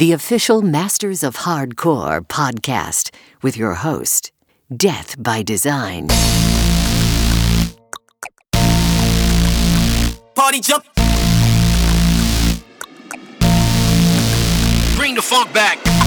the official Masters of Hardcore podcast with your host, Death by Design. Party jump. Bring the funk back.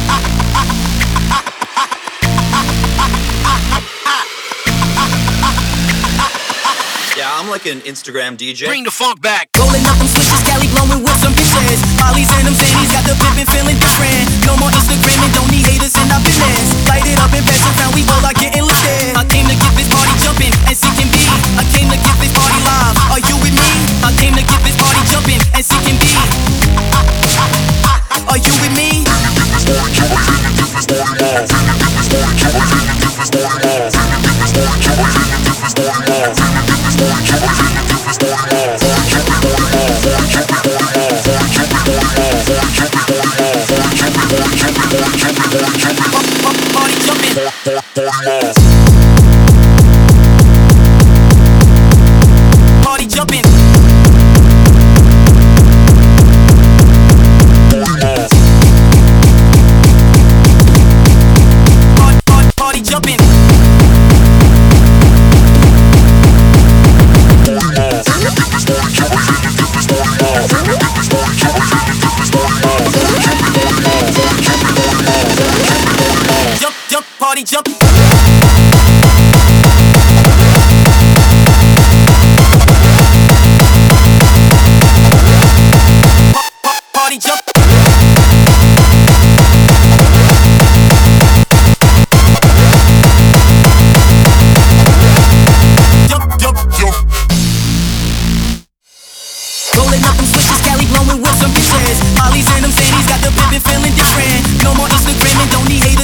I'm like an Instagram DJ. Bring the funk back. Rolling up them switches, Cali blowing with some bitches. Molly's and them Zannies got the pimpin' feeling different. No more Instagram and don't need haters in our business. Light it up and pass it we all are getting lifted. I came to get this party jumping and seeking B. I came to get this party live. Are you with me? I came to get this party jumping and seeking B. Are you with me? Party jumping. With some bitches. Molly's and them Zannies got the pimpin' feeling different. No more Instagram and don't need haters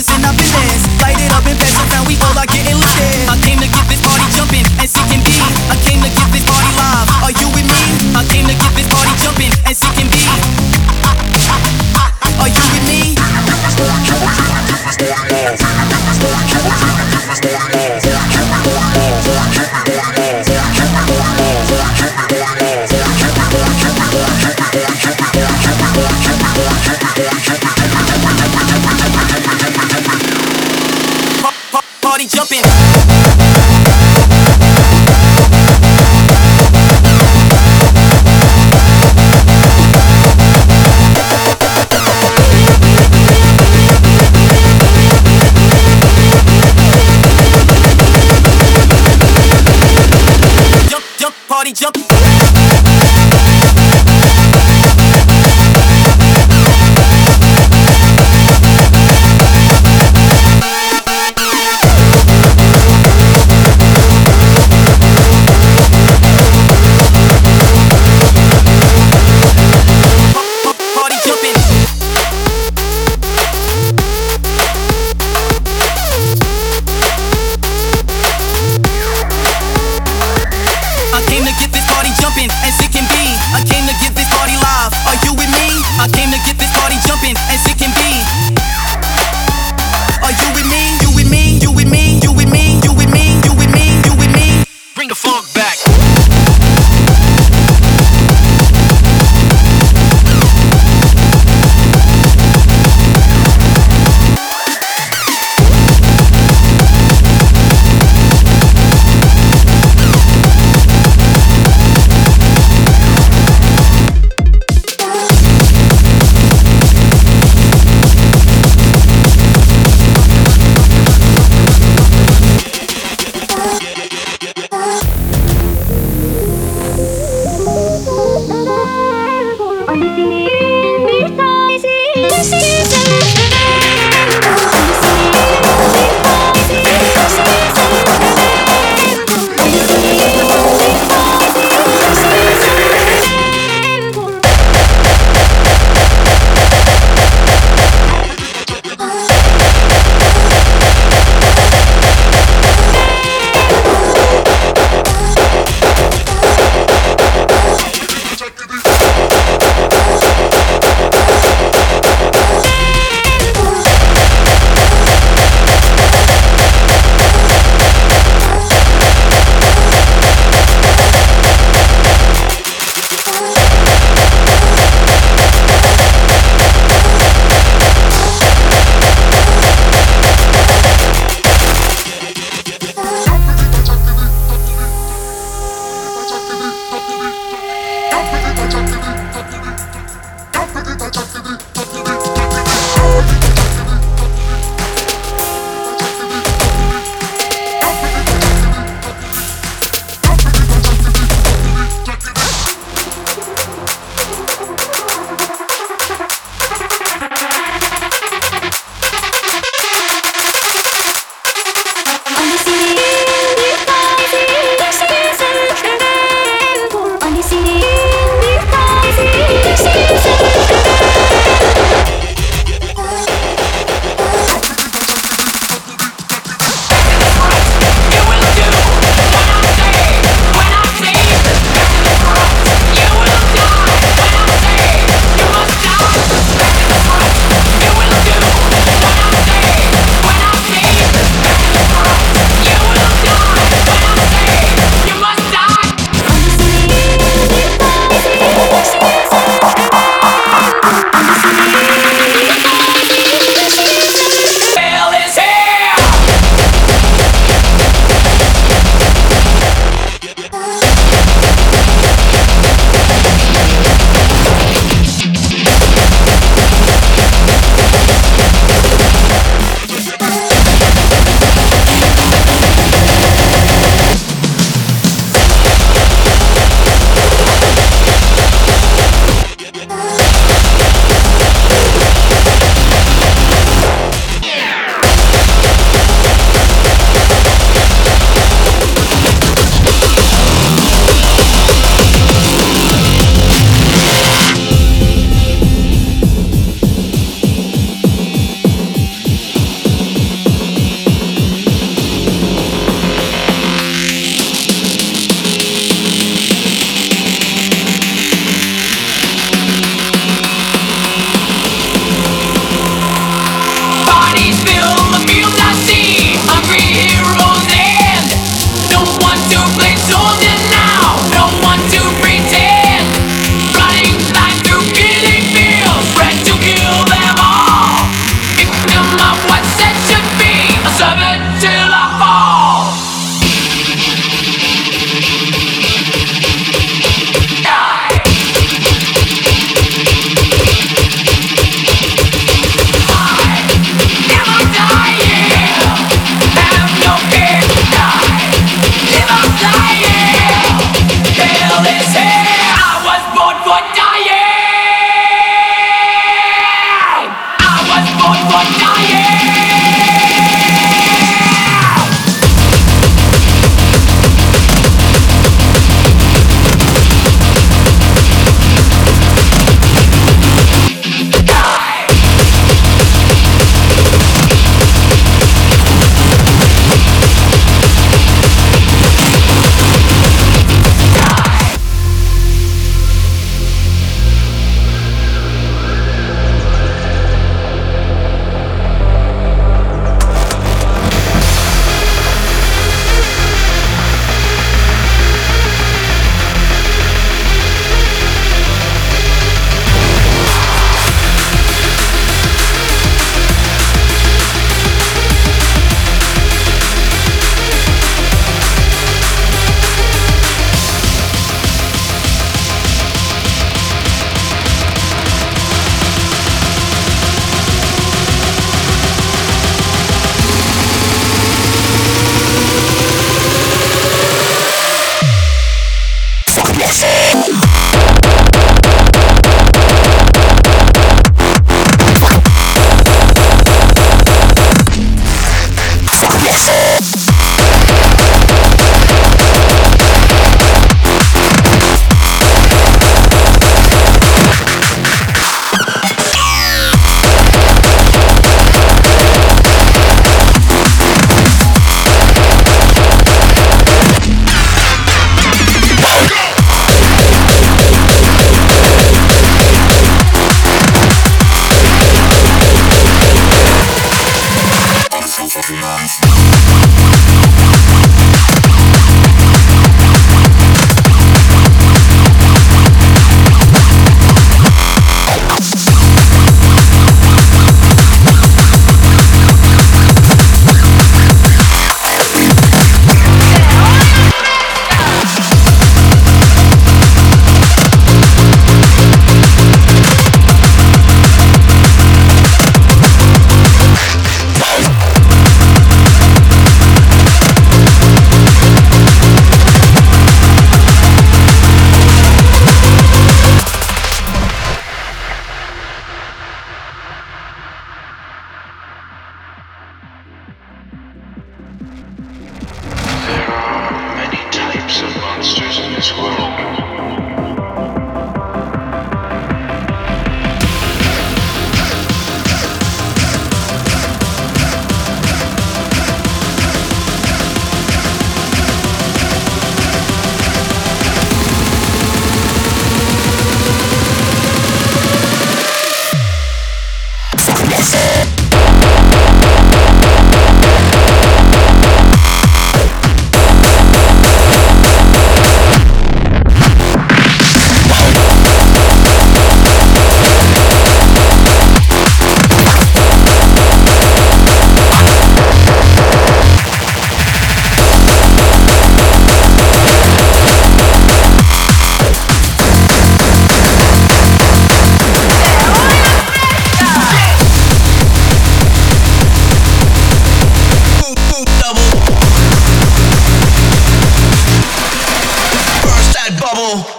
Push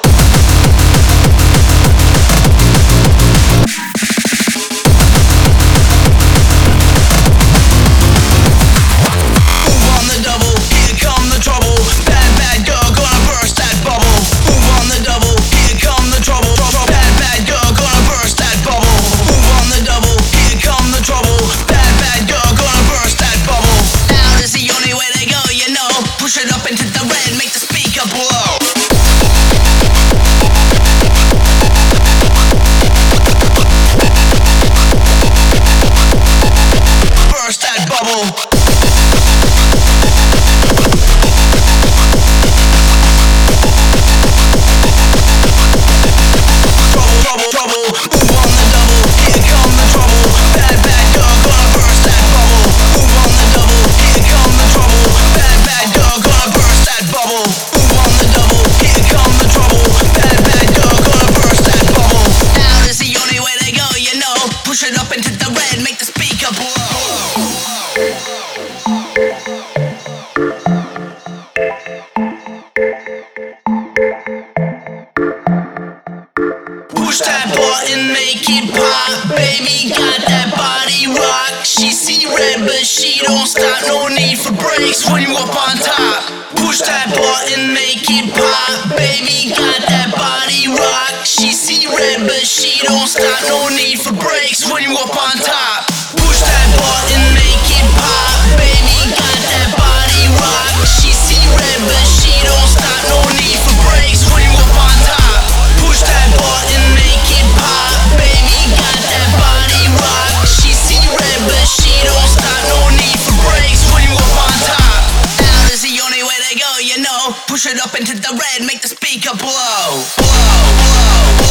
Push it up into the red, make the speaker blow. Blow, blow, blow.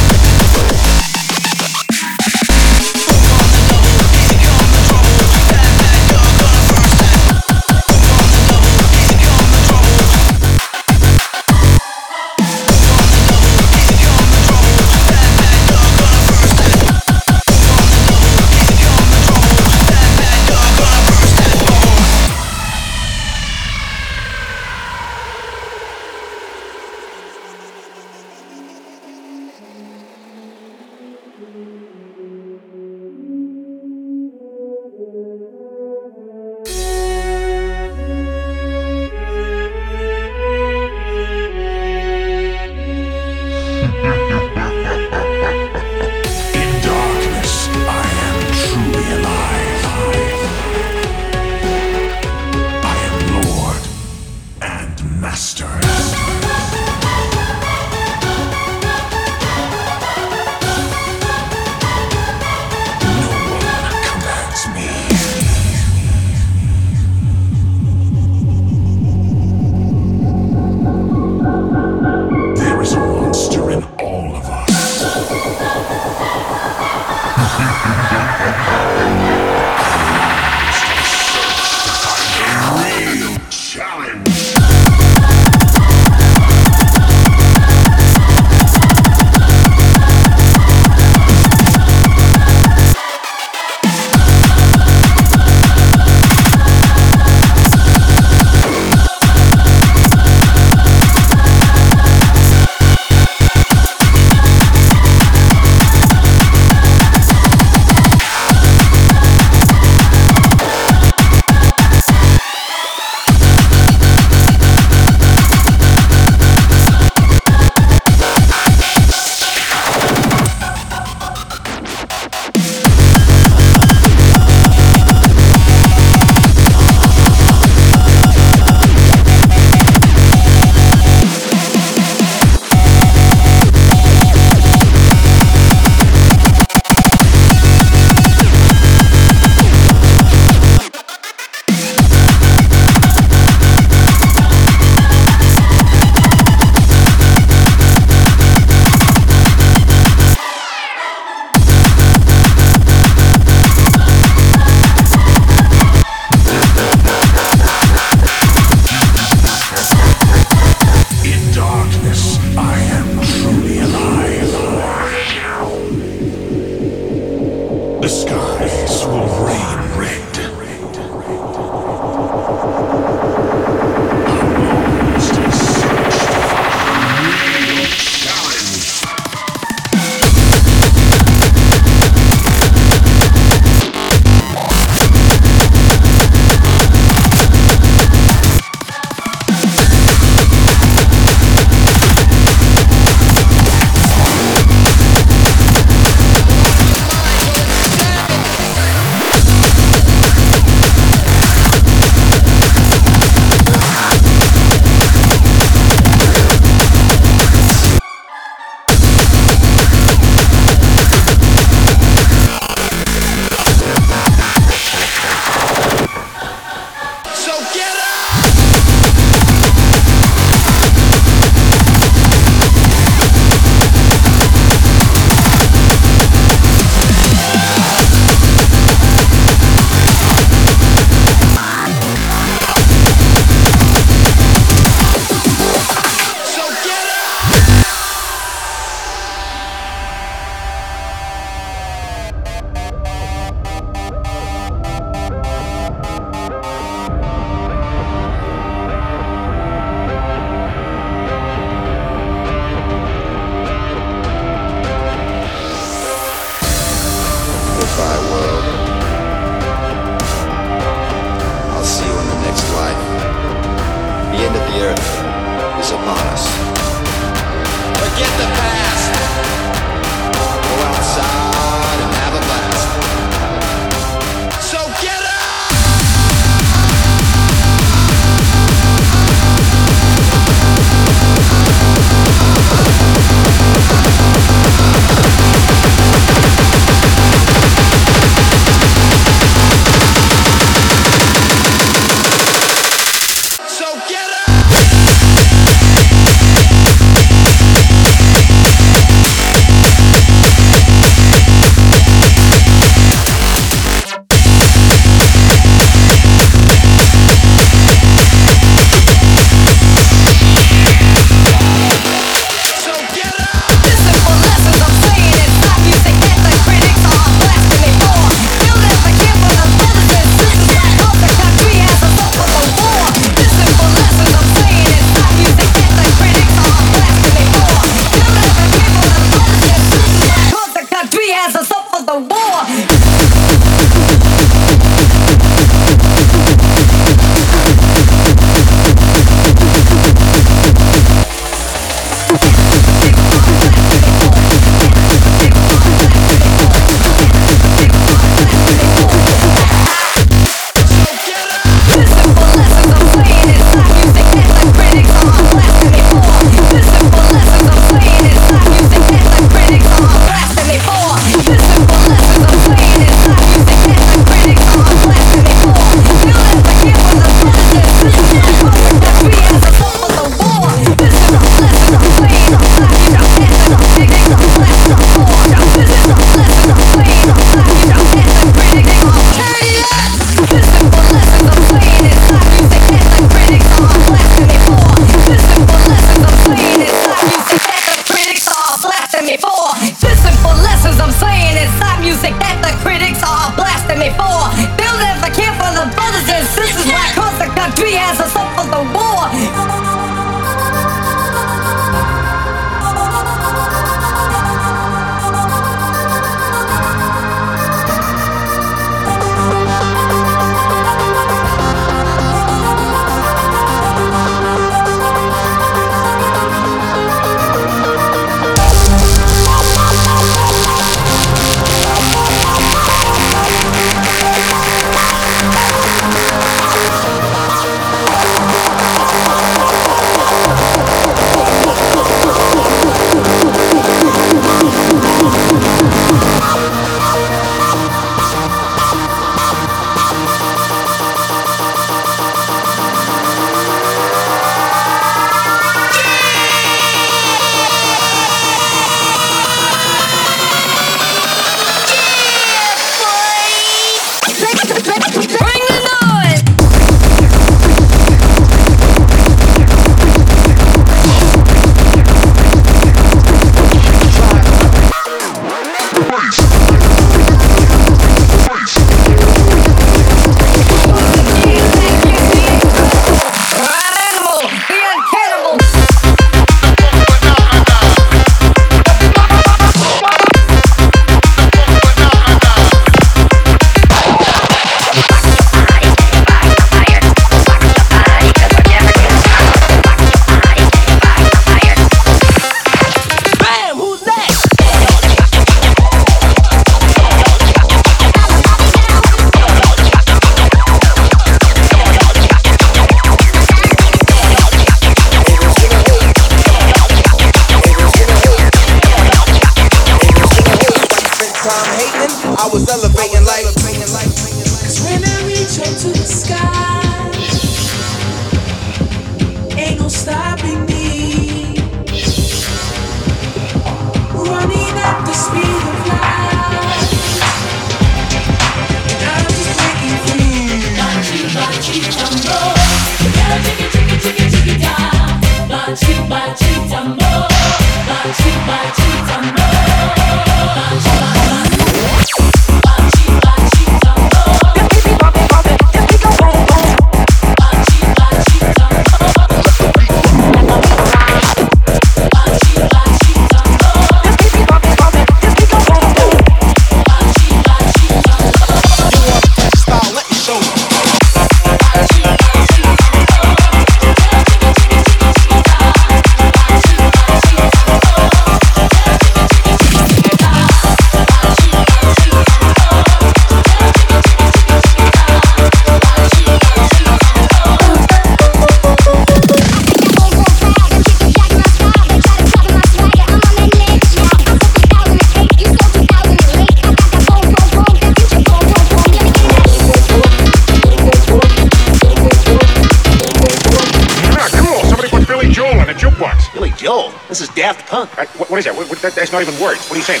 This is Daft Punk. I, what, what is that? What, that? That's not even words. What are you saying?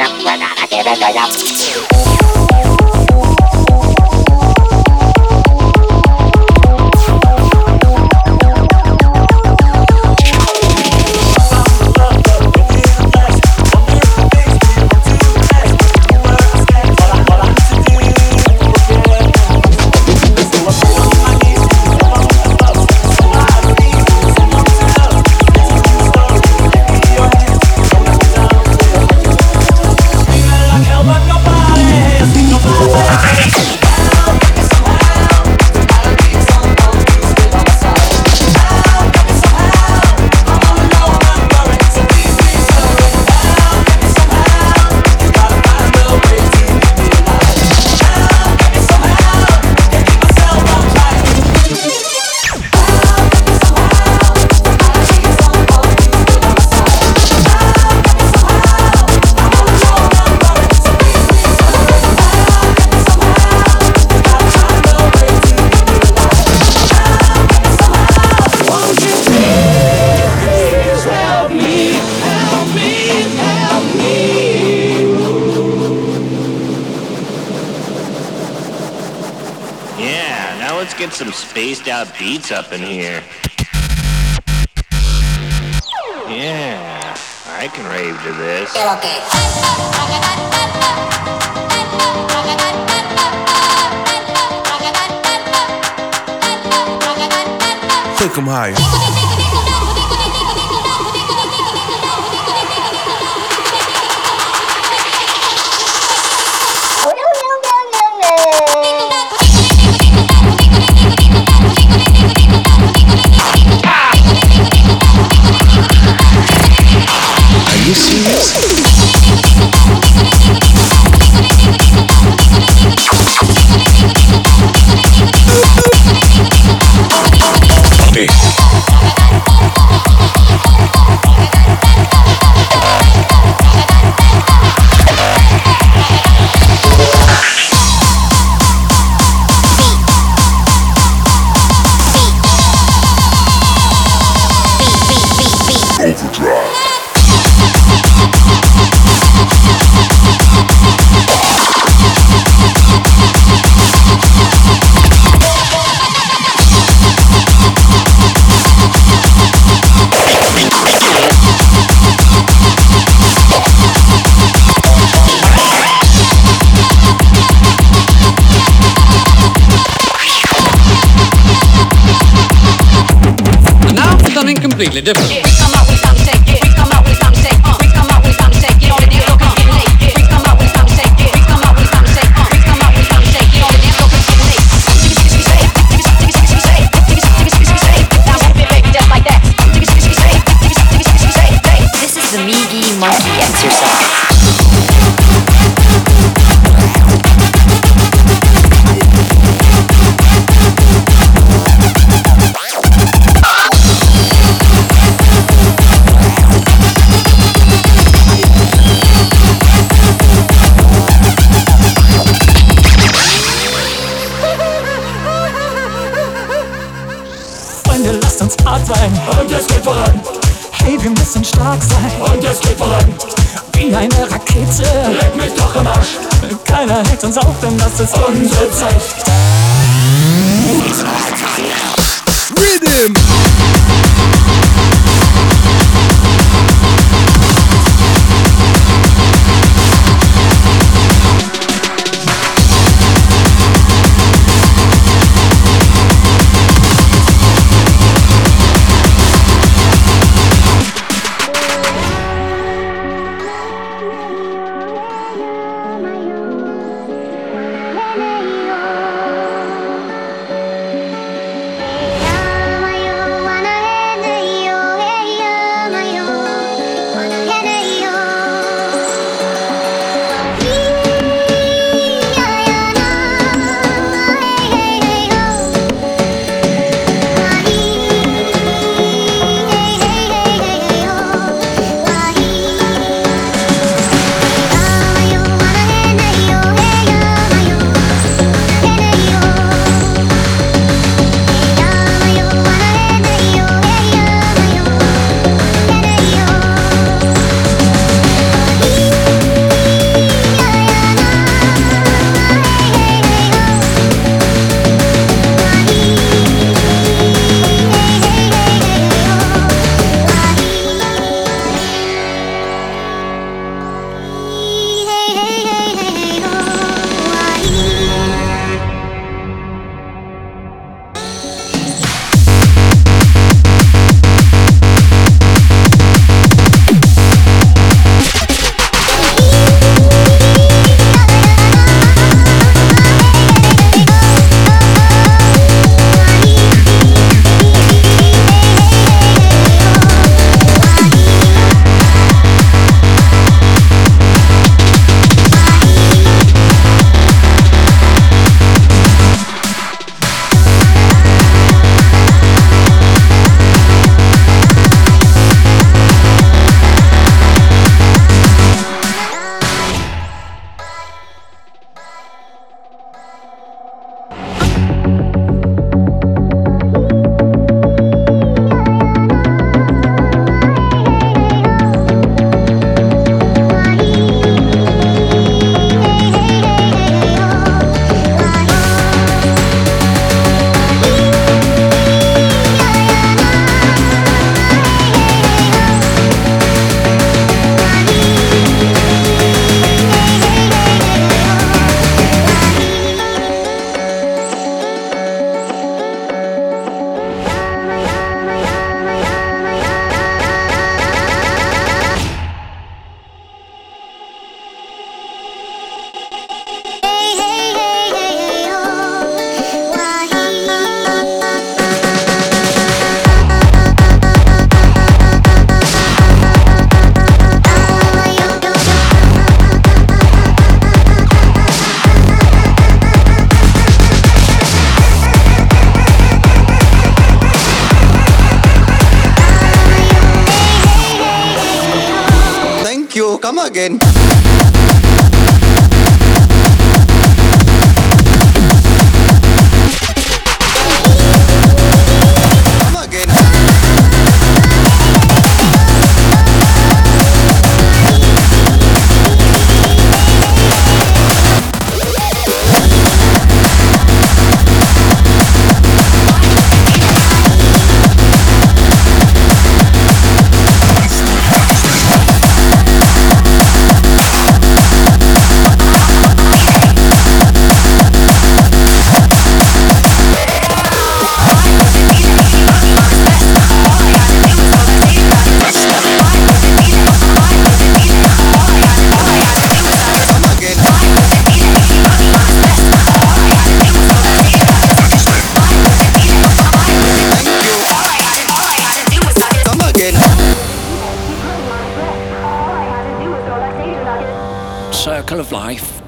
up. We're gonna give it to you. got beats up in here. Yeah, I can rave to this. Yeah, okay. Take 'em higher. denn das ist unsere Zeit. Rhythm!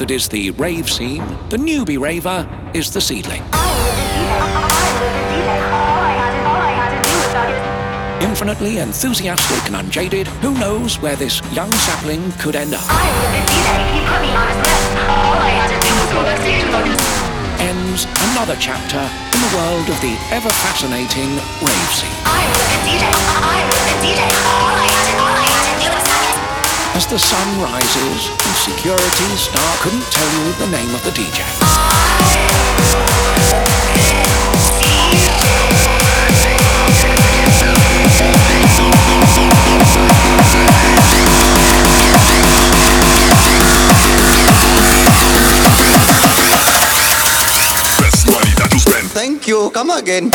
That is the rave scene, the newbie raver is the seedling. Infinitely enthusiastic and unjaded, who knows where this young sapling could end up? Ends another chapter in the world of the ever fascinating rave scene. As the sun rises and security star couldn't tell you the name of the DJ. Thank you. Come again.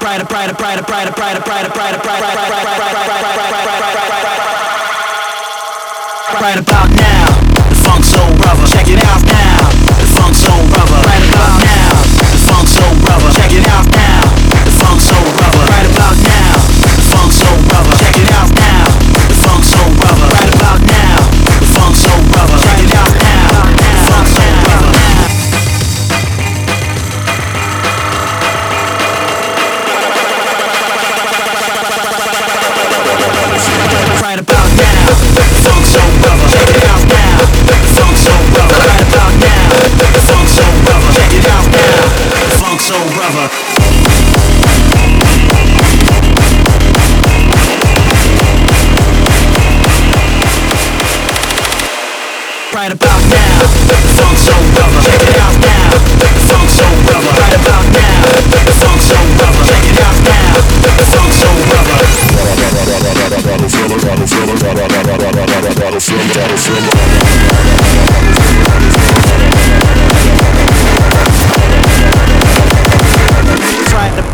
Brighter, brighter, brighter, brighter, brighter, brighter, brighter, brighter, brighter, Right about now, the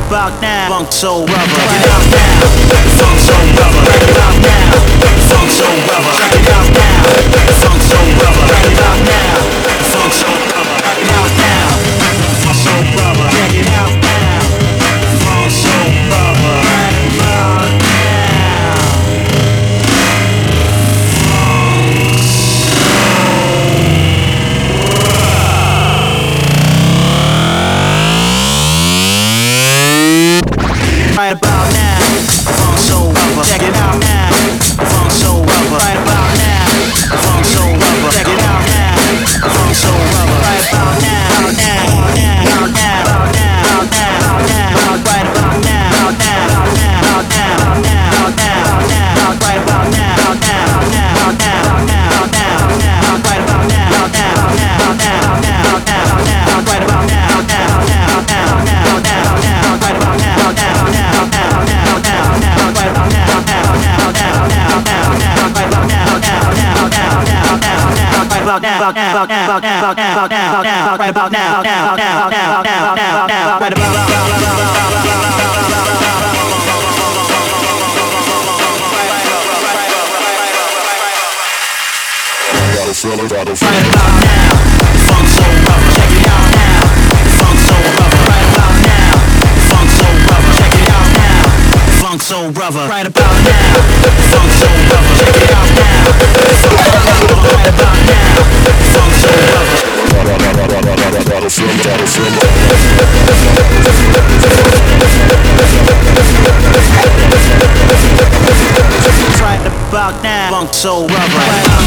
Rock now, funk so rubber. Rock now, funk so rubber. Rock now, funk so rubber. Rock now, funk so rubber. Rock now, funk soul. out now. Funk Soul Brother,